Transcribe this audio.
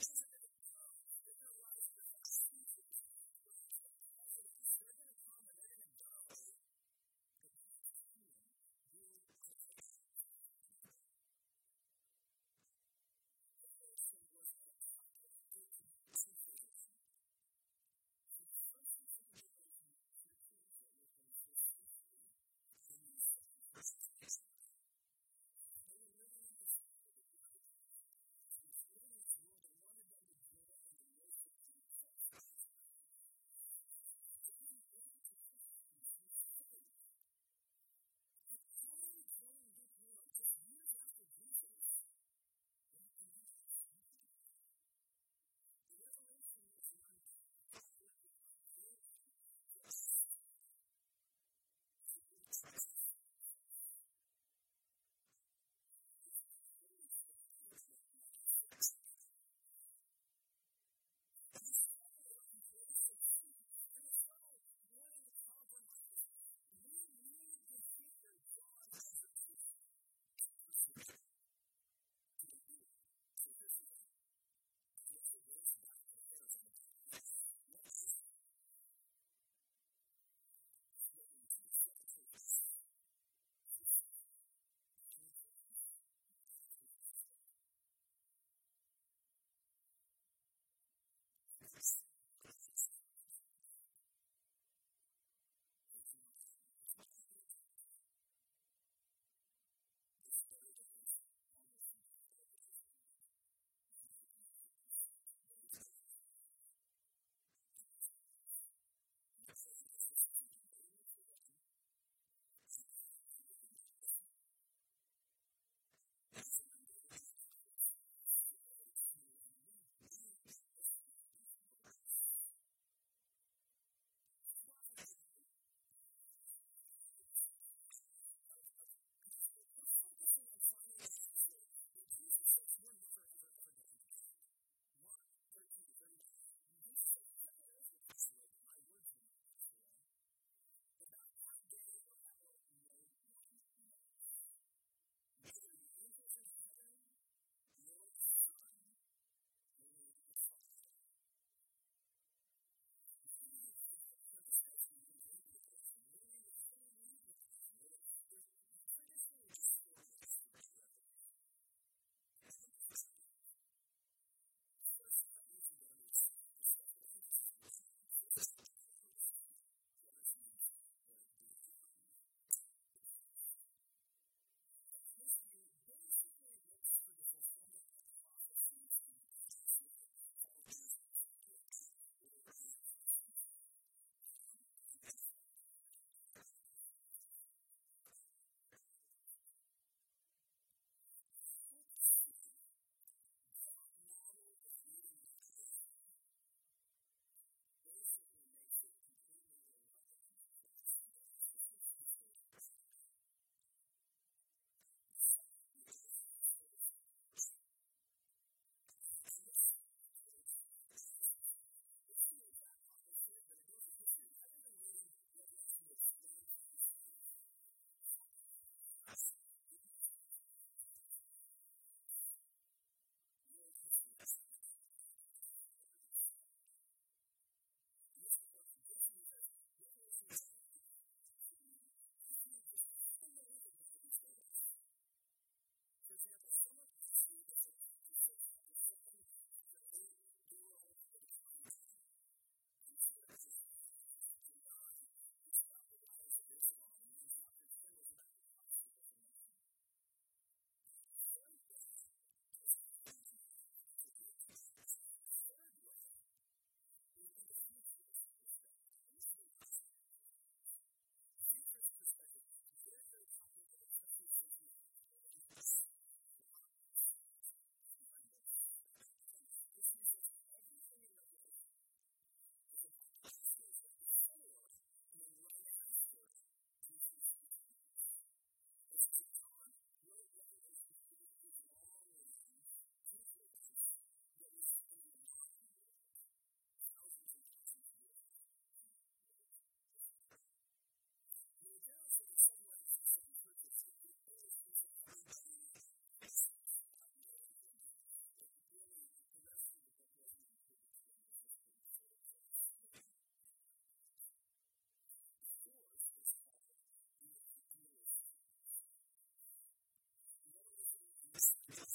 isn't going this